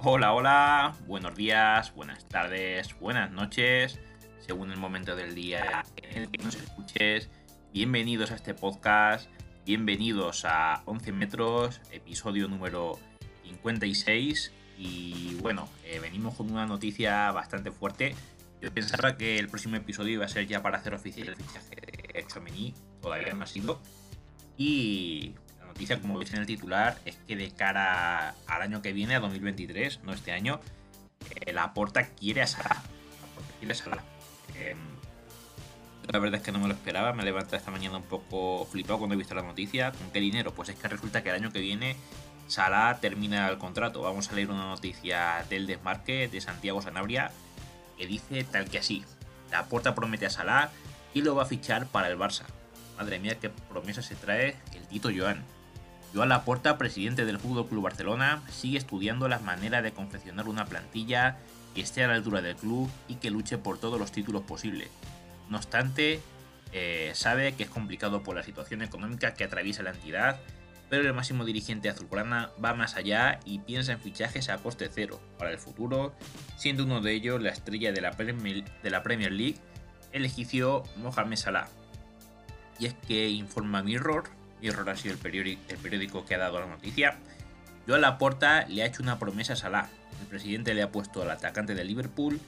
Hola, hola, buenos días, buenas tardes, buenas noches, según el momento del día en el que nos escuches. Bienvenidos a este podcast, bienvenidos a 11 metros, episodio número 56. Y bueno, eh, venimos con una noticia bastante fuerte. Yo pensaba que el próximo episodio iba a ser ya para hacer oficial el fichaje de Chomini, todavía no ha sido. Y noticia, como veis en el titular, es que de cara al año que viene, a 2023, no este año, eh, la Porta quiere a Salah. quiere a em, la verdad es que no me lo esperaba, me he levantado esta mañana un poco flipado cuando he visto la noticia. ¿Con qué dinero? Pues es que resulta que el año que viene Salah termina el contrato. Vamos a leer una noticia del desmarque de Santiago Sanabria que dice tal que así. La Porta promete a Salah y lo va a fichar para el Barça. Madre mía, qué promesa se trae el Tito Joan. Joan Laporta, presidente del Fútbol Club Barcelona, sigue estudiando las maneras de confeccionar una plantilla que esté a la altura del club y que luche por todos los títulos posibles. No obstante, eh, sabe que es complicado por la situación económica que atraviesa la entidad, pero el máximo dirigente azulgrana va más allá y piensa en fichajes a coste cero para el futuro, siendo uno de ellos la estrella de la Premier, de la Premier League, el egipcio Mohamed Salah. Y es que informa Mirror, Mirror ha sido el periódico, que ha dado la noticia, Joan Laporta le ha hecho una promesa a Salah. El presidente le ha puesto al atacante de Liverpool,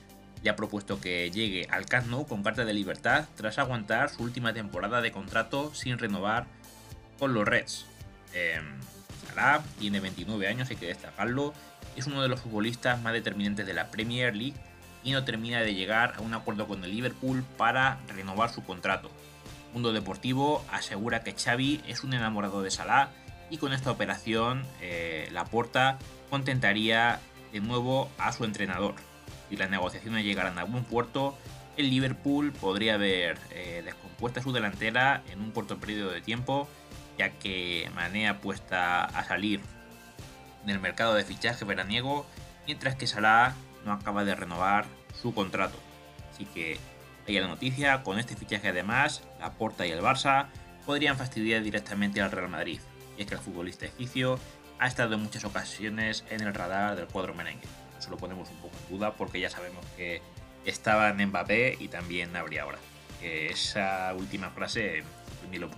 le ha propuesto que llegue al Camp con carta de libertad tras aguantar su última temporada de contrato sin renovar con los Reds. Eh, Salah tiene 29 años, hay que destacarlo, es uno de los futbolistas más determinantes de la Premier League y no termina de llegar a un acuerdo con el Liverpool para renovar su contrato. Mundo Deportivo asegura que Xavi es un enamorado de Salah y con esta operación eh, Laporta contentaría de nuevo a su entrenador. Si las negociaciones llegaran a buen puerto, el Liverpool podría haber eh, descompuesta su delantera en un corto periodo de tiempo, ya que Mané apuesta a salir del mercado de fichaje veraniego, mientras que Salah no acaba de renovar su contrato. Así que la noticia, con este fichaje además, la Porta y el Barça podrían fastidiar directamente al Real Madrid. Y es que el futbolista egipcio ha estado en muchas ocasiones en el radar del cuadro merengue. Eso lo ponemos un poco en duda porque ya sabemos que estaba en Mbappé y también habría ahora. esa última frase ni lo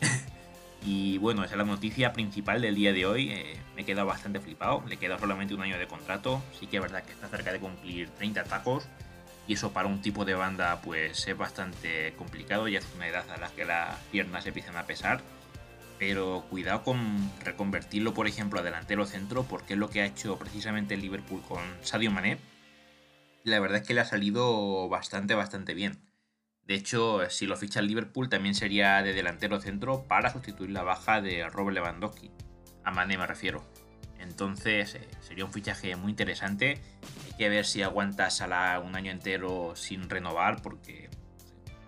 Y bueno, esa es la noticia principal del día de hoy. Eh, me he quedado bastante flipado. Le queda solamente un año de contrato. Sí que es verdad que está cerca de cumplir 30 tacos y eso para un tipo de banda pues es bastante complicado, ya es una edad a la que las piernas empiezan a pesar, pero cuidado con reconvertirlo por ejemplo a delantero centro porque es lo que ha hecho precisamente el Liverpool con Sadio Mané. La verdad es que le ha salido bastante, bastante bien. De hecho, si lo ficha el Liverpool también sería de delantero centro para sustituir la baja de Robert Lewandowski. A Mané me refiero. Entonces eh, sería un fichaje muy interesante. Hay que ver si aguanta Salah un año entero sin renovar porque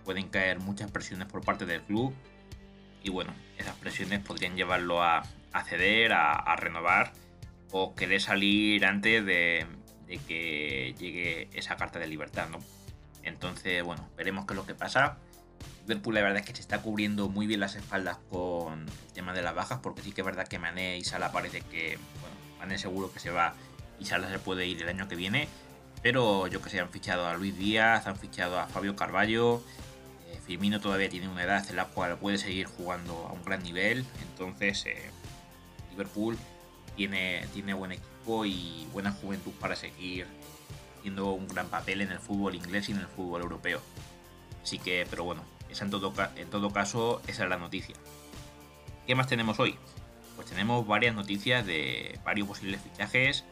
pueden caer muchas presiones por parte del club. Y bueno, esas presiones podrían llevarlo a, ceder, a, renovar o querer salir antes de, que llegue esa carta de libertad. ¿no? Entonces, bueno, veremos qué es lo que pasa. Liverpool la verdad es que se está cubriendo muy bien las espaldas con el tema de las bajas, porque sí que es verdad que Mané y Salah parece que, bueno, Mané seguro que se va y Salah se puede ir el año que viene, pero yo que sé, han fichado a Luis Díaz, han fichado a Fabio Carballo, eh, Firmino todavía tiene una edad en la cual puede seguir jugando a un gran nivel, entonces eh, Liverpool tiene, tiene buen equipo y buena juventud para seguir haciendo un gran papel en el fútbol inglés y en el fútbol europeo. Así que, pero bueno, esa en todo, en todo caso, esa es la noticia. ¿Qué más tenemos hoy? Pues tenemos varias noticias de varios posibles fichajes.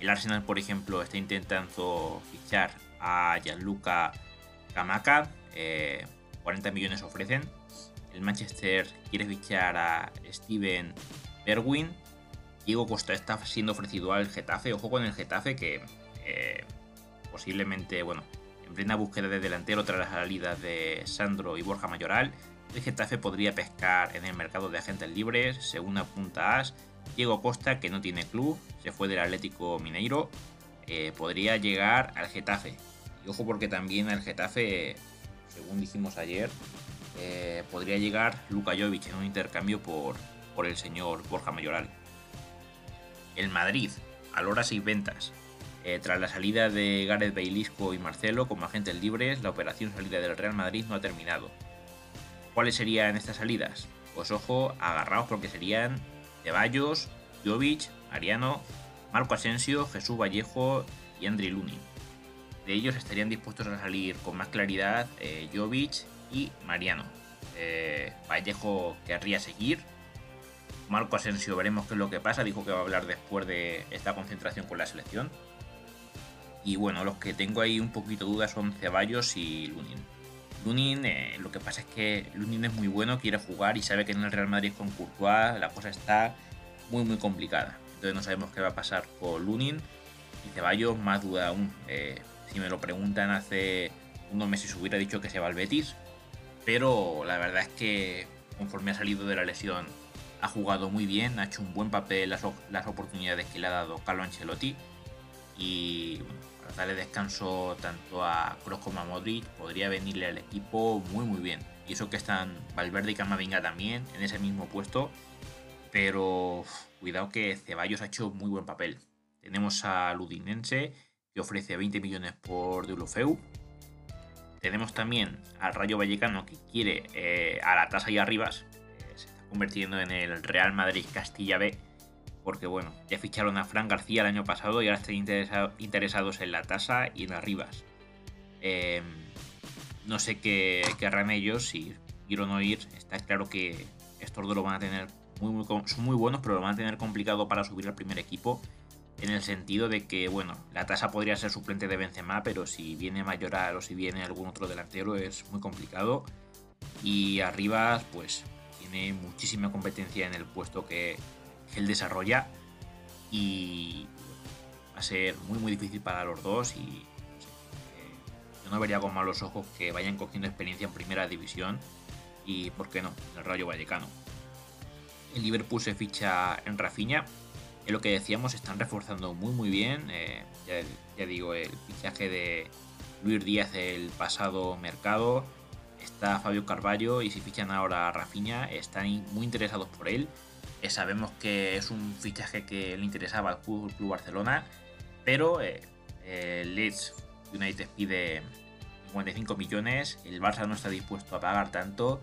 El Arsenal, por ejemplo, está intentando fichar a Gianluca Kamaka. 40 eh, millones ofrecen. El Manchester quiere fichar a Steven Berwin. Diego Costa está siendo ofrecido al Getafe. Ojo con el Getafe que eh, posiblemente, bueno, en plena búsqueda de delantero tras las salidas de Sandro y Borja Mayoral, el Getafe podría pescar en el mercado de agentes libres, según apunta As. Diego Costa, que no tiene club, se fue del Atlético Mineiro, eh, podría llegar al Getafe. Y ojo porque también al Getafe, según dijimos ayer, eh, podría llegar Luka Jovic en un intercambio por, por el señor Borja Mayoral. El Madrid valora seis ventas. Eh, tras la salida de Gareth Bailisco y Marcelo como agentes libres, la operación salida del Real Madrid no ha terminado. ¿Cuáles serían estas salidas? Pues ojo, agarraos porque serían Ceballos, Jovic, Mariano, Marco Asensio, Jesús Vallejo y Andri Lunin. De ellos estarían dispuestos a salir con más claridad eh, Jovic y Mariano. Eh, Vallejo querría seguir. Marco Asensio veremos qué es lo que pasa. Dijo que va a hablar después de esta concentración con la selección. Y bueno, los que tengo ahí un poquito dudas son Ceballos y Lunin. Lunin, eh, lo que pasa es que Lunin es muy bueno, quiere jugar y sabe que en el Real Madrid con Courtois la cosa está muy muy complicada. Entonces no sabemos qué va a pasar con Lunin y Ceballos, más duda aún. Eh, si me lo preguntan hace unos meses hubiera dicho que se va al Betis, pero la verdad es que conforme ha salido de la lesión ha jugado muy bien, ha hecho un buen papel las, las oportunidades que le ha dado Carlo Ancelotti y para darle descanso tanto a Kroos como a Modric podría venirle al equipo muy muy bien. Y eso que están Valverde y Camavinga también en ese mismo puesto, pero cuidado que Ceballos ha hecho muy buen papel. Tenemos a Ludinense que ofrece 20 millones por Deulofeu. Tenemos también al Rayo Vallecano que quiere eh, a la tasa y arribas. Se está convirtiendo en el Real Madrid Castilla B porque bueno, ya ficharon a Fran García el año pasado y ahora están interesados en la tasa y en Arribas. Em, no sé qué querrán ellos, si ir o no ir. Está claro que estos dos lo van a tener muy, son muy buenos, pero lo van a tener complicado para subir al primer equipo. En el sentido de que, bueno, la tasa podría ser suplente de Benzema, pero si viene Mayoral o si viene algún otro delantero es muy complicado. Y Arribas, pues, tiene muchísima competencia en el puesto que, él desarrolla y va a ser muy muy difícil para los dos y eh, yo no vería con malos ojos que vayan cogiendo experiencia en primera división y por qué no, el Rayo Vallecano. El Liverpool se ficha en Rafinha, es lo que decíamos, están reforzando muy muy bien, eh, ya, digo, el fichaje de Luis Díaz el pasado mercado, está Fabio Carballo y si fichan ahora a Rafinha están muy interesados por él eh, sabemos que es un fichaje que le interesaba al Club, Barcelona, pero eh, Leeds United pide 55 millones, el Barça no está dispuesto a pagar tanto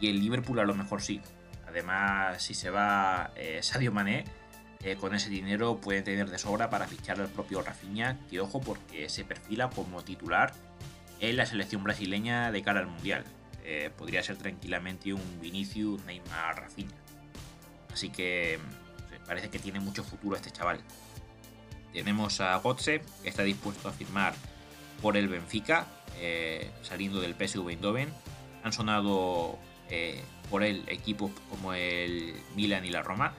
y el Liverpool a lo mejor sí. Además, si se va eh, Sadio Mané, con ese dinero puede tener de sobra para fichar al propio Rafinha, que ojo porque se perfila como titular en la selección brasileña de cara al Mundial. podría ser tranquilamente un Vinicius Neymar Rafinha. Así que parece que tiene mucho futuro este chaval. Tenemos a Gotze, que está dispuesto a firmar por el Benfica, eh, saliendo del PSV Eindhoven. Han sonado eh, por él equipos como el Milan y la Roma,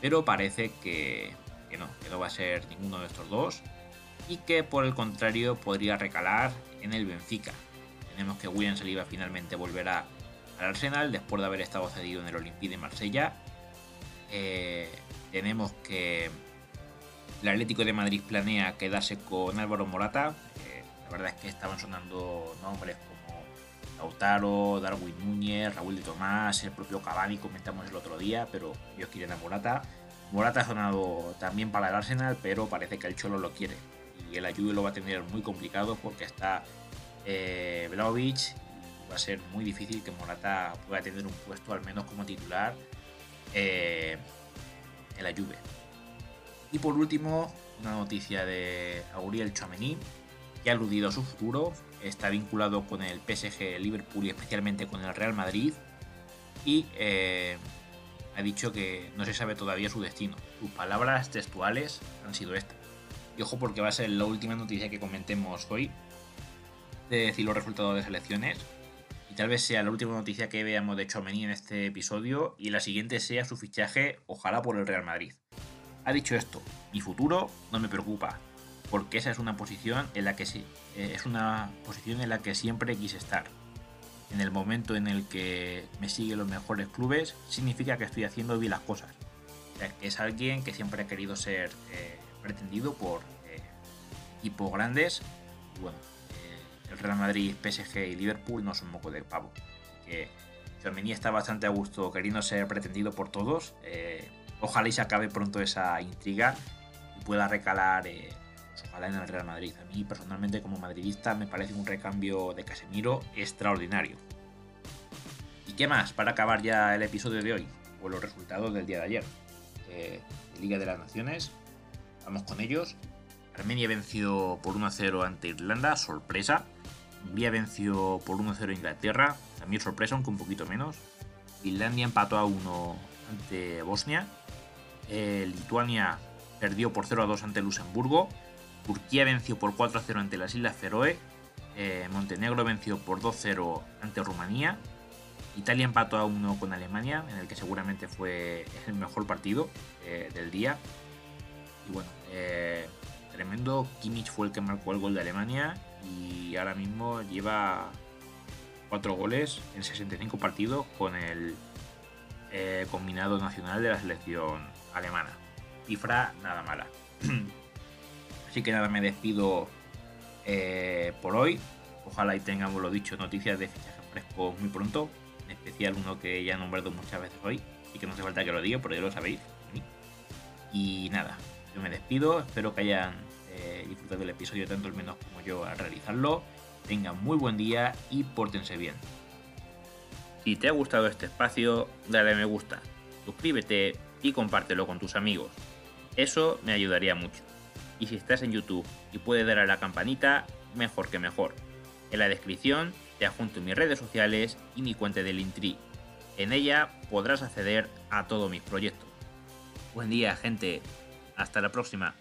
pero parece que, no, que no va a ser ninguno de estos dos y que por el contrario podría recalar en el Benfica. Tenemos que William Saliba finalmente volverá al Arsenal después de haber estado cedido en el Olympique de Marsella eh, tenemos que el Atlético de Madrid planea quedarse con Álvaro Morata. La verdad es que estaban sonando nombres como Lautaro, Darwin Núñez, Raúl de Tomás, el propio Cavani, comentamos el otro día, pero ellos quieren a Morata. Morata ha sonado también para el Arsenal, pero parece que el Cholo lo quiere. Y el ayudo lo va a tener muy complicado porque está eh, va a ser muy difícil que Morata pueda tener un puesto al menos como titular eh, en la Juve. Y por último, una noticia de Auriel Chouameni, que ha aludido a su futuro, está vinculado con el PSG, Liverpool y especialmente con el Real Madrid, y eh, ha dicho que no se sabe todavía su destino. Sus palabras textuales han sido estas. Y ojo porque va a ser la última noticia que comentemos hoy de decir los resultados de las elecciones tal vez sea la última noticia que veamos de Chomeni en este episodio y la siguiente sea su fichaje, ojalá por el Real Madrid. Ha dicho esto, mi futuro no me preocupa, porque esa es una posición en la que sí, eh, es una posición en la que siempre quise estar. En el momento en el que me siguen los mejores clubes, significa que estoy haciendo bien las cosas. es alguien que siempre ha querido ser eh, pretendido por eh, equipos grandes. Y bueno, Real Madrid, PSG y Liverpool no son moco de pavo. Que Chouameni está bastante a gusto queriendo ser pretendido por todos. Eh, ojalá y se acabe pronto esa intriga y pueda recalar eh, pues ojalá en el Real Madrid. A mí personalmente como madridista me parece un recambio de Casemiro extraordinario. ¿Y qué más para acabar ya el episodio de hoy? Pues los resultados del día de ayer. Eh, Liga de las Naciones. Vamos con ellos. Armenia venció por 1-0 ante Irlanda, sorpresa. Hungría venció por 1-0 Inglaterra, también sorpresa, aunque un poquito menos. Finlandia empató a 1 ante Bosnia. Eh, Lituania perdió por 0-2 ante Luxemburgo. Turquía venció por 4-0 ante las Islas Feroe. Eh, Montenegro venció por 2-0 ante Rumanía. Italia empató a 1 con Alemania, en el que seguramente fue el mejor partido eh, del día. Y bueno, tremendo. Kimmich fue el que marcó el gol de Alemania y ahora mismo lleva 4 goles en 65 partidos con el combinado nacional de la selección alemana. Cifra nada mala. Así que nada, me despido eh, por hoy. Ojalá y tengamos lo dicho, noticias de fichajes frescos muy pronto. En especial uno que ya he nombrado muchas veces hoy y que no hace falta que lo diga porque ya lo sabéis. Y nada, yo me despido. Espero que hayan eh, disfrutado del episodio tanto al menos como yo al realizarlo. Tengan muy buen día y pórtense bien. Si te ha gustado este espacio, dale a me gusta, suscríbete y compártelo con tus amigos. Eso me ayudaría mucho y si estás en YouTube y puedes dar a la campanita, mejor que mejor. En la descripción te adjunto mis redes sociales y mi cuenta del Intri. En ella podrás acceder a todos mis proyectos. Buen día, gente. Hasta la próxima.